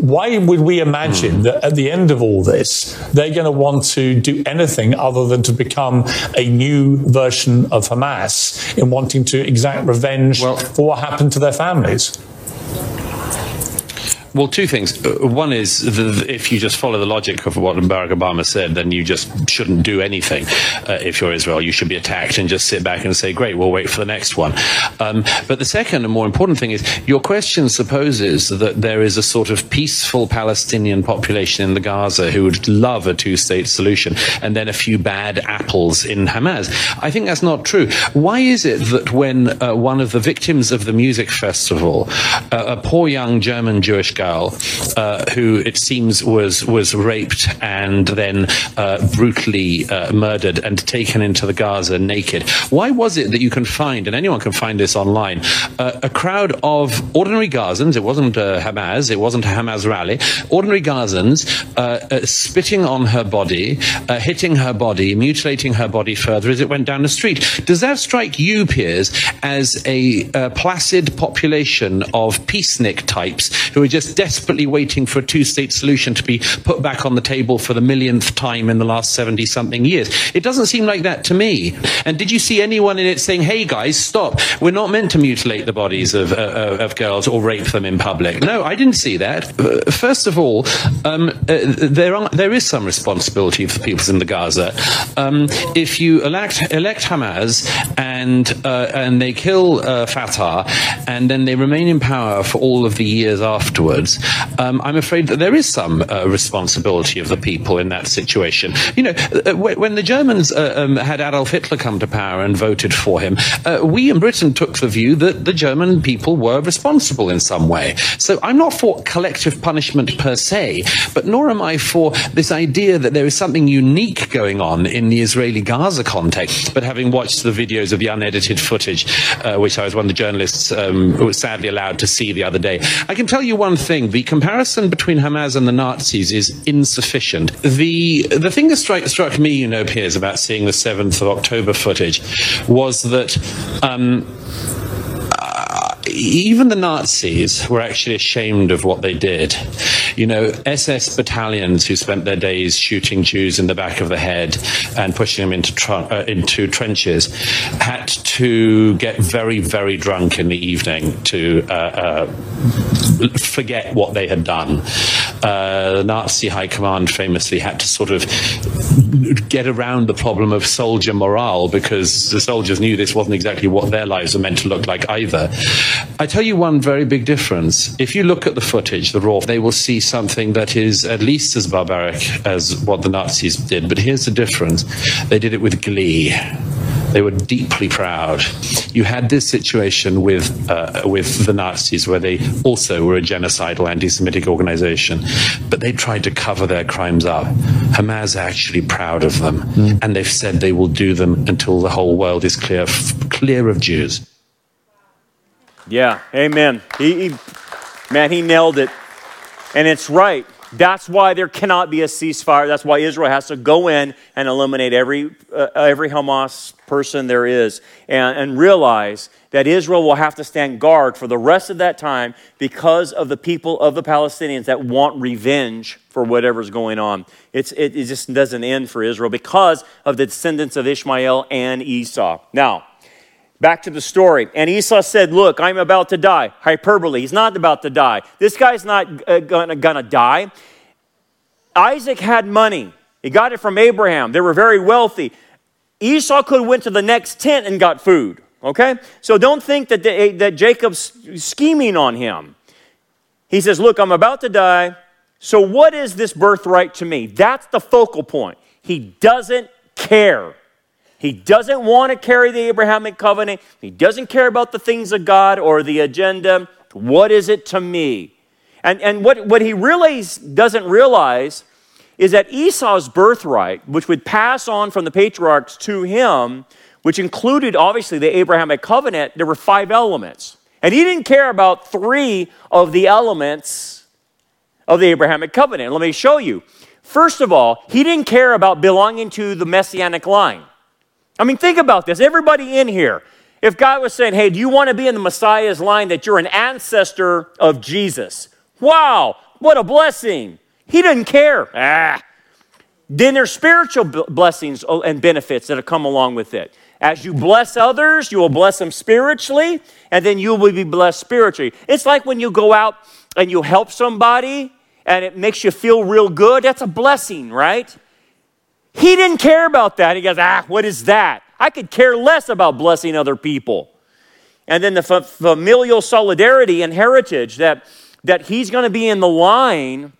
Why would we imagine hmm. that at the end of all this, they're going to want to do anything other than to become a new version of Hamas in wanting to exact revenge well, for what happened to their families? Well, two things. Uh, one is if you just follow the logic of what Barack Obama said, then you just shouldn't do anything. Uh, if you're Israel, you should be attacked and just sit back and say, "Great, we'll wait for the next one." Um, but the second and more important thing is your question supposes that there is a sort of peaceful Palestinian population in the Gaza who would love a two-state solution, and then a few bad apples in Hamas. I think that's not true. Why is it that when uh, one of the victims of the music festival, uh, a poor young German Jewish girl uh, who it seems was was raped and then uh, brutally uh, murdered and taken into the Gaza naked. Why was it that you can find, and anyone can find this online, uh, a crowd of ordinary Gazans? It wasn't uh, Hamas, it wasn't a Hamas rally. Ordinary Gazans spitting on her body, hitting her body, mutilating her body further as it went down the street. Does that strike you, Piers, as a placid population of peacenik types who are just desperately waiting for a two state solution to be put back on the table for the millionth time in the last 70 something years. It doesn't seem like that to me. And did you see anyone in it saying, hey guys, stop, we're not meant to mutilate the bodies of, uh, of girls or rape them in public? No, I didn't see that. Uh, first of all, um, uh, there, are, there is some responsibility for the peoples in the Gaza. Um, if you elect, elect Hamas and, uh, and they kill uh, Fatah and then they remain in power for all of the years afterwards, um, I'm afraid that there is some uh, responsibility of the people in that situation. You know, uh, when the Germans uh, um, had Adolf Hitler come to power and voted for him, uh, we in Britain took the view that the German people were responsible in some way. So I'm not for collective punishment per se, but nor am I for this idea that there is something unique going on in the Israeli Gaza context. But having watched the videos of the unedited footage, uh, which I was one of the journalists um, who was sadly allowed to see the other day, I can tell you one thing: the comparison between Hamas and the Nazis is insufficient. The the thing that struck, struck me, you know, Piers, about seeing the seventh of October footage was that. Um, even the Nazis were actually ashamed of what they did. You know, SS battalions who spent their days shooting Jews in the back of the head and pushing them into, uh, into trenches had to get very, very drunk in the evening to uh, uh, forget what they had done. Uh, the Nazi high command famously had to sort of get around the problem of soldier morale because the soldiers knew this wasn't exactly what their lives were meant to look like either. I tell you one very big difference. If you look at the footage, the raw, they will see something that is at least as barbaric as what the Nazis did. But here's the difference they did it with glee. They were deeply proud. You had this situation with uh, with the Nazis, where they also were a genocidal anti-Semitic organization, but they tried to cover their crimes up. Hamas are actually proud of them, mm. and they've said they will do them until the whole world is clear clear of Jews. Yeah, amen. He, he, man, he nailed it. And it's right. That's why there cannot be a ceasefire. That's why Israel has to go in and eliminate every, uh, every Hamas person there is and, and realize that Israel will have to stand guard for the rest of that time because of the people of the Palestinians that want revenge for whatever's going on. It's, it, it just doesn't end for Israel because of the descendants of Ishmael and Esau. Now, Back to the story. And Esau said, Look, I'm about to die. Hyperbole. He's not about to die. This guy's not uh, gonna, gonna die. Isaac had money. He got it from Abraham. They were very wealthy. Esau could have went to the next tent and got food. Okay? So don't think that, the, that Jacob's scheming on him. He says, Look, I'm about to die. So what is this birthright to me? That's the focal point. He doesn't care. He doesn't want to carry the Abrahamic covenant. He doesn't care about the things of God or the agenda. What is it to me? And, and what, what he really doesn't realize is that Esau's birthright, which would pass on from the patriarchs to him, which included obviously the Abrahamic covenant, there were five elements. And he didn't care about three of the elements of the Abrahamic covenant. Let me show you. First of all, he didn't care about belonging to the messianic line. I mean, think about this. Everybody in here, if God was saying, hey, do you want to be in the Messiah's line that you're an ancestor of Jesus? Wow, what a blessing. He didn't care. Ah. Then there's spiritual blessings oh, and benefits that have come along with it. As you bless others, you will bless them spiritually, and then you will be blessed spiritually. It's like when you go out and you help somebody and it makes you feel real good. That's a blessing, right? He didn't care about that. He goes, ah, what is that? I could care less about blessing other people. And then the f- familial solidarity and heritage that, that he's going to be in the line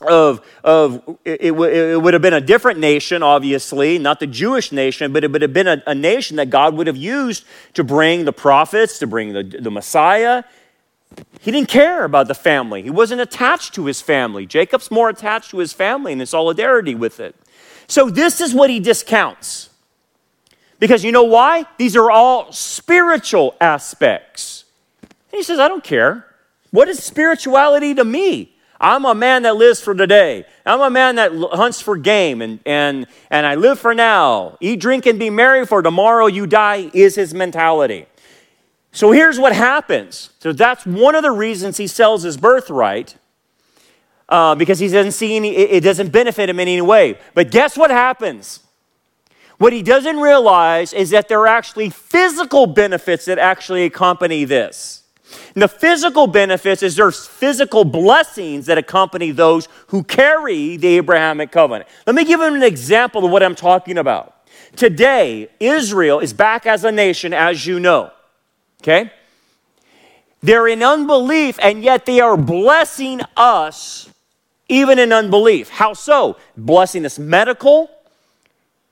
of, of it, it, it, would have been a different nation, obviously, not the Jewish nation, but it would have been a, a nation that God would have used to bring the prophets, to bring the, the Messiah. He didn't care about the family. He wasn't attached to his family. Jacob's more attached to his family and in solidarity with it. So, this is what he discounts. Because you know why? These are all spiritual aspects. And he says, I don't care. What is spirituality to me? I'm a man that lives for today. I'm a man that hunts for game and, and, and I live for now. Eat, drink, and be merry, for tomorrow you die, is his mentality. So here's what happens. So that's one of the reasons he sells his birthright uh, because he doesn't see any, it doesn't benefit him in any way. But guess what happens? What he doesn't realize is that there are actually physical benefits that actually accompany this. And the physical benefits is there's physical blessings that accompany those who carry the Abrahamic covenant. Let me give him an example of what I'm talking about. Today, Israel is back as a nation, as you know. Okay? They're in unbelief, and yet they are blessing us even in unbelief. How so? Blessing us medical.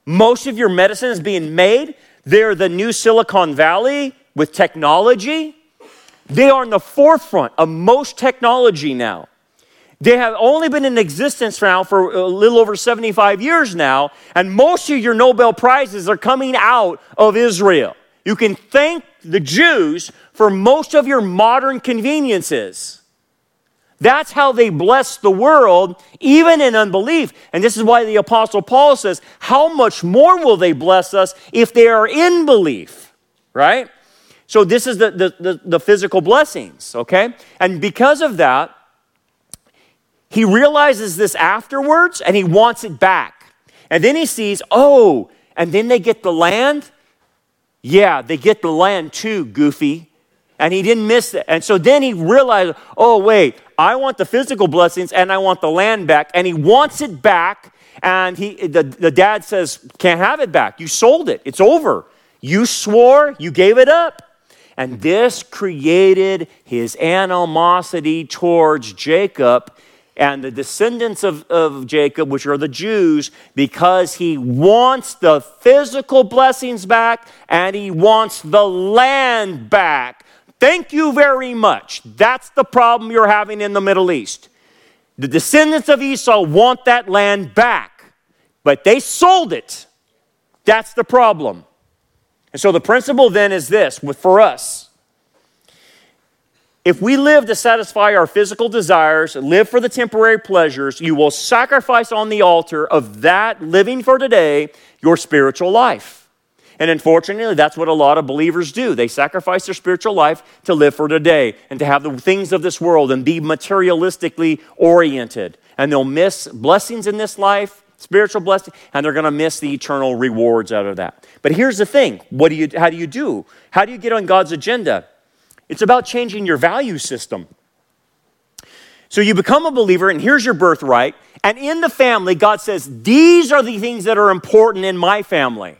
Most of your medicine is being made. They're the new Silicon Valley with technology. They are in the forefront of most technology now. They have only been in existence now for a little over 75 years now, and most of your Nobel Prizes are coming out of Israel. You can thank the Jews for most of your modern conveniences. That's how they bless the world, even in unbelief. And this is why the Apostle Paul says, How much more will they bless us if they are in belief? Right? So, this is the, the, the, the physical blessings, okay? And because of that, he realizes this afterwards and he wants it back. And then he sees, oh, and then they get the land? Yeah, they get the land too, goofy. And he didn't miss it. And so then he realized, oh, wait, I want the physical blessings and I want the land back. And he wants it back. And he, the, the dad says, can't have it back. You sold it. It's over. You swore, you gave it up. And this created his animosity towards Jacob and the descendants of, of Jacob, which are the Jews, because he wants the physical blessings back and he wants the land back. Thank you very much. That's the problem you're having in the Middle East. The descendants of Esau want that land back, but they sold it. That's the problem. And so the principle then is this for us if we live to satisfy our physical desires, live for the temporary pleasures, you will sacrifice on the altar of that living for today your spiritual life. And unfortunately, that's what a lot of believers do. They sacrifice their spiritual life to live for today and to have the things of this world and be materialistically oriented. And they'll miss blessings in this life, spiritual blessings, and they're going to miss the eternal rewards out of that. But here's the thing what do you, how do you do? How do you get on God's agenda? It's about changing your value system. So you become a believer, and here's your birthright. And in the family, God says, These are the things that are important in my family.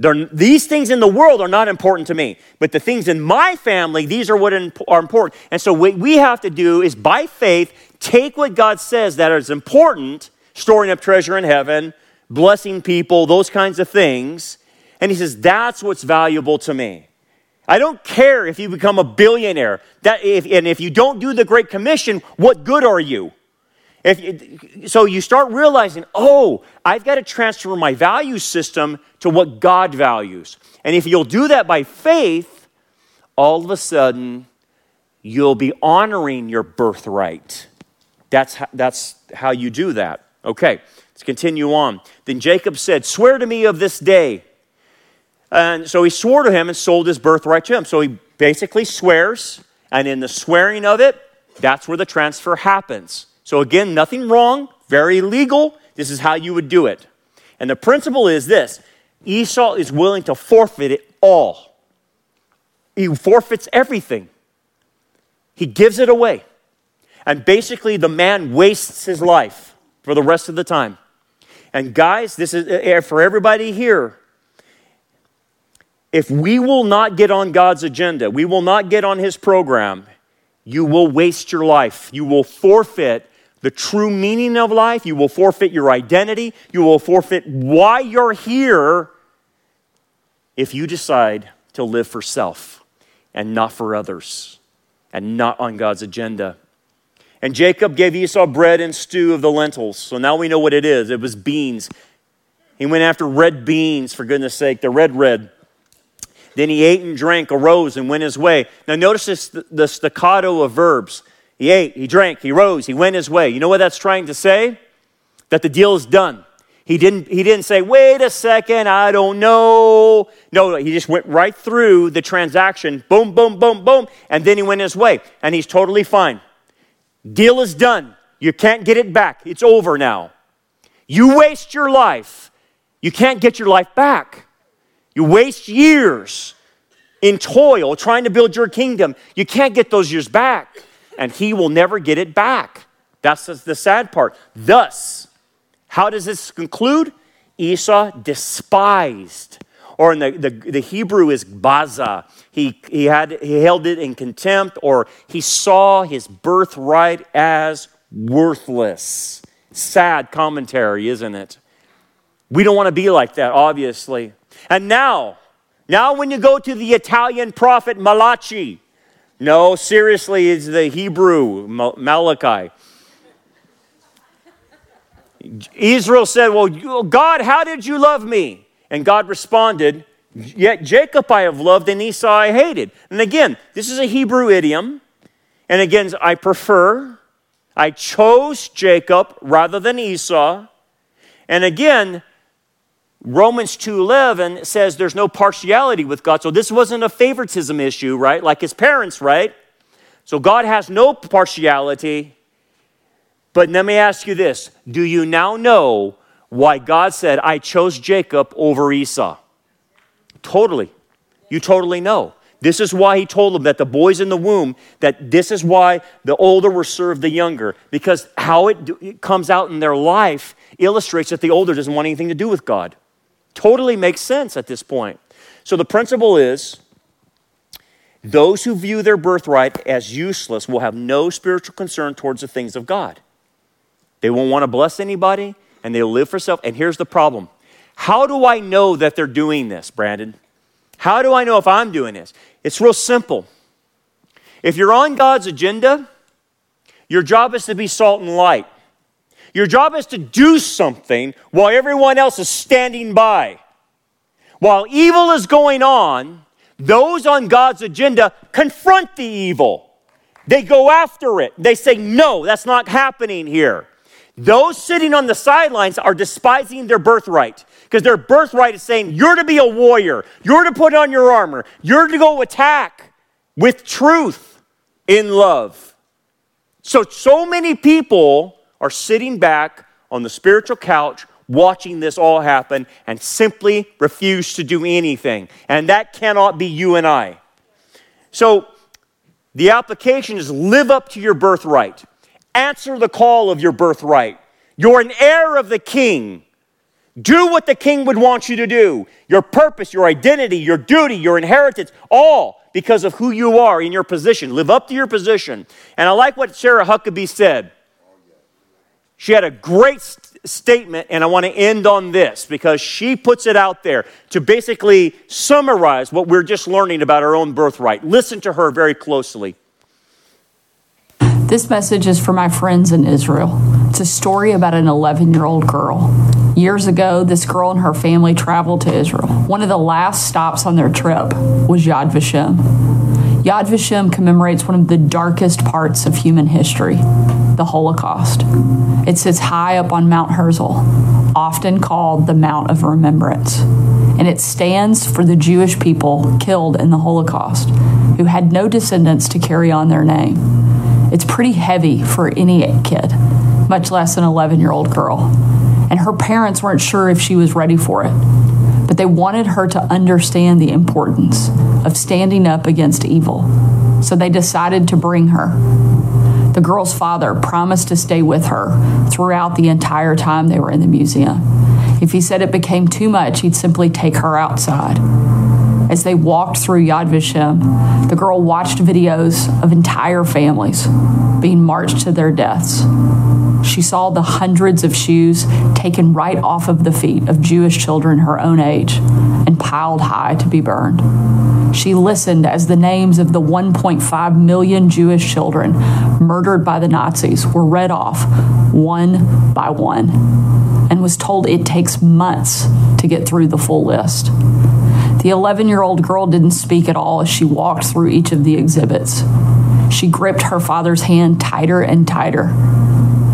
They're, these things in the world are not important to me, but the things in my family, these are what are important. And so, what we have to do is by faith take what God says that is important, storing up treasure in heaven, blessing people, those kinds of things. And He says, That's what's valuable to me. I don't care if you become a billionaire. That if, and if you don't do the Great Commission, what good are you? If, so you start realizing, oh, I've got to transfer my value system to what God values. And if you'll do that by faith, all of a sudden, you'll be honoring your birthright. That's how, that's how you do that. Okay, let's continue on. Then Jacob said, Swear to me of this day and so he swore to him and sold his birthright to him. So he basically swears, and in the swearing of it, that's where the transfer happens. So again, nothing wrong, very legal. This is how you would do it. And the principle is this Esau is willing to forfeit it all. He forfeits everything, he gives it away. And basically, the man wastes his life for the rest of the time. And guys, this is eh, for everybody here if we will not get on God's agenda, we will not get on His program, you will waste your life. You will forfeit the true meaning of life. You will forfeit your identity. You will forfeit why you're here if you decide to live for self and not for others and not on God's agenda. And Jacob gave Esau bread and stew of the lentils. So now we know what it is. It was beans. He went after red beans, for goodness sake. They're red, red. Then he ate and drank, arose, and went his way. Now, notice this, the staccato of verbs. He ate, he drank, he rose, he went his way. You know what that's trying to say? That the deal is done. He didn't, he didn't say, wait a second, I don't know. No, he just went right through the transaction, boom, boom, boom, boom, and then he went his way. And he's totally fine. Deal is done. You can't get it back. It's over now. You waste your life. You can't get your life back. You waste years in toil trying to build your kingdom. You can't get those years back, and he will never get it back. That's the sad part. Thus, how does this conclude? Esau despised or in the, the, the Hebrew is baza. He, he, had, he held it in contempt, or he saw his birthright as worthless. Sad commentary, isn't it? We don't want to be like that, obviously. And now, now when you go to the Italian prophet Malachi, no, seriously, it's the Hebrew Malachi. Israel said, Well, God, how did you love me? And God responded, Yet Jacob I have loved and Esau I hated. And again, this is a Hebrew idiom. And again, I prefer, I chose Jacob rather than Esau. And again, Romans 2:11 says there's no partiality with God. So this wasn't a favoritism issue, right? Like his parents, right? So God has no partiality. But let me ask you this Do you now know why God said, I chose Jacob over Esau? Totally. You totally know. This is why he told them that the boys in the womb, that this is why the older were served the younger, because how it, it comes out in their life illustrates that the older doesn't want anything to do with God. Totally makes sense at this point. So the principle is those who view their birthright as useless will have no spiritual concern towards the things of God. They won't want to bless anybody and they live for self. And here's the problem How do I know that they're doing this, Brandon? How do I know if I'm doing this? It's real simple. If you're on God's agenda, your job is to be salt and light. Your job is to do something while everyone else is standing by. While evil is going on, those on God's agenda confront the evil. They go after it. They say, No, that's not happening here. Those sitting on the sidelines are despising their birthright because their birthright is saying, You're to be a warrior. You're to put on your armor. You're to go attack with truth in love. So, so many people are sitting back on the spiritual couch watching this all happen and simply refuse to do anything. And that cannot be you and I. So, the application is live up to your birthright. Answer the call of your birthright. You're an heir of the king. Do what the king would want you to do. Your purpose, your identity, your duty, your inheritance, all because of who you are in your position. Live up to your position. And I like what Sarah Huckabee said. She had a great st- statement, and I want to end on this because she puts it out there to basically summarize what we're just learning about our own birthright. Listen to her very closely. This message is for my friends in Israel. It's a story about an 11 year old girl. Years ago, this girl and her family traveled to Israel. One of the last stops on their trip was Yad Vashem. Yad Vashem commemorates one of the darkest parts of human history the Holocaust. It sits high up on Mount Herzl, often called the Mount of Remembrance, and it stands for the Jewish people killed in the Holocaust who had no descendants to carry on their name. It's pretty heavy for any kid, much less an 11 year old girl. And her parents weren't sure if she was ready for it, but they wanted her to understand the importance of standing up against evil. So they decided to bring her. The girl's father promised to stay with her throughout the entire time they were in the museum. If he said it became too much, he'd simply take her outside. As they walked through Yad Vashem, the girl watched videos of entire families being marched to their deaths. She saw the hundreds of shoes taken right off of the feet of Jewish children her own age and piled high to be burned. She listened as the names of the 1.5 million Jewish children murdered by the Nazis were read off one by one and was told it takes months to get through the full list. The 11 year old girl didn't speak at all as she walked through each of the exhibits. She gripped her father's hand tighter and tighter.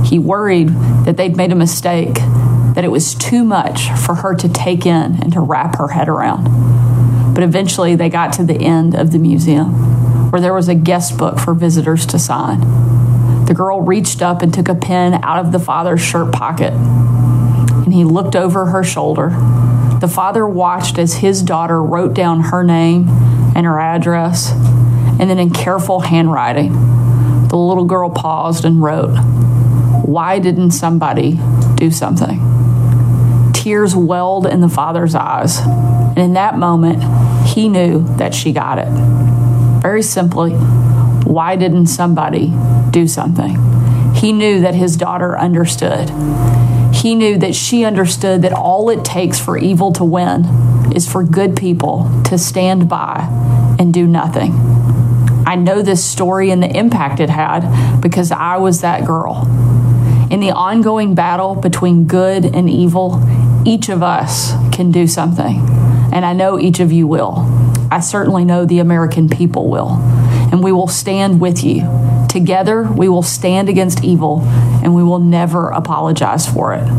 He worried that they'd made a mistake, that it was too much for her to take in and to wrap her head around. But eventually they got to the end of the museum where there was a guest book for visitors to sign. The girl reached up and took a pen out of the father's shirt pocket. And he looked over her shoulder. The father watched as his daughter wrote down her name and her address. And then, in careful handwriting, the little girl paused and wrote, Why didn't somebody do something? Tears welled in the father's eyes And in that moment, he knew that she got it. Very simply, why didn't somebody do something? He knew that his daughter understood. He knew that she understood that all it takes for evil to win is for good people to stand by and do nothing. I know this story and the impact it had because I was that girl. In the ongoing battle between good and evil, each of us can do something. And I know each of you will. I certainly know the American people will. And we will stand with you. Together, we will stand against evil and we will never apologize for it.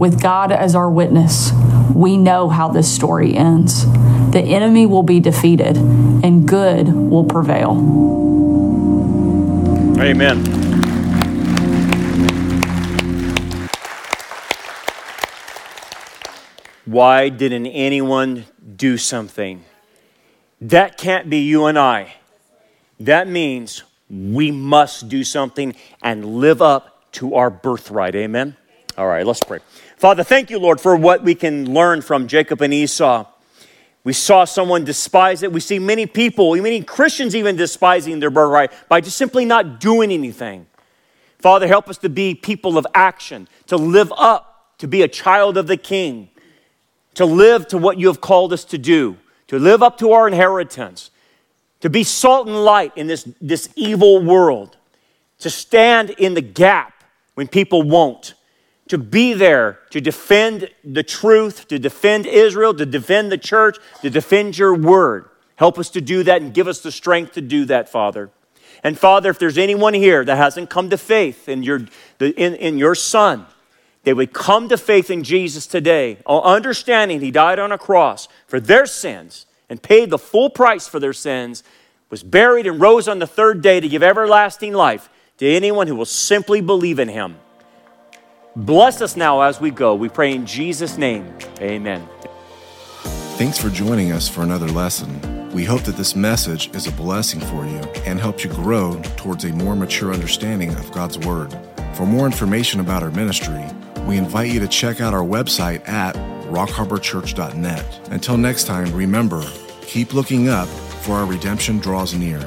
With God as our witness, we know how this story ends. The enemy will be defeated and good will prevail. Amen. Why didn't anyone do something? That can't be you and I. That means we must do something and live up to our birthright. Amen? All right, let's pray. Father, thank you, Lord, for what we can learn from Jacob and Esau. We saw someone despise it. We see many people, many Christians even despising their birthright by just simply not doing anything. Father, help us to be people of action, to live up, to be a child of the King, to live to what you have called us to do, to live up to our inheritance, to be salt and light in this, this evil world, to stand in the gap when people won't, to be there to defend the truth, to defend Israel, to defend the church, to defend your word. Help us to do that and give us the strength to do that, Father. And Father, if there's anyone here that hasn't come to faith in your, in, in your Son, they would come to faith in Jesus today, uh, understanding He died on a cross for their sins and paid the full price for their sins, was buried and rose on the third day to give everlasting life to anyone who will simply believe in Him. Bless us now as we go. We pray in Jesus' name. Amen. Thanks for joining us for another lesson. We hope that this message is a blessing for you and helps you grow towards a more mature understanding of God's Word. For more information about our ministry, we invite you to check out our website at rockharborchurch.net. Until next time, remember, keep looking up, for our redemption draws near.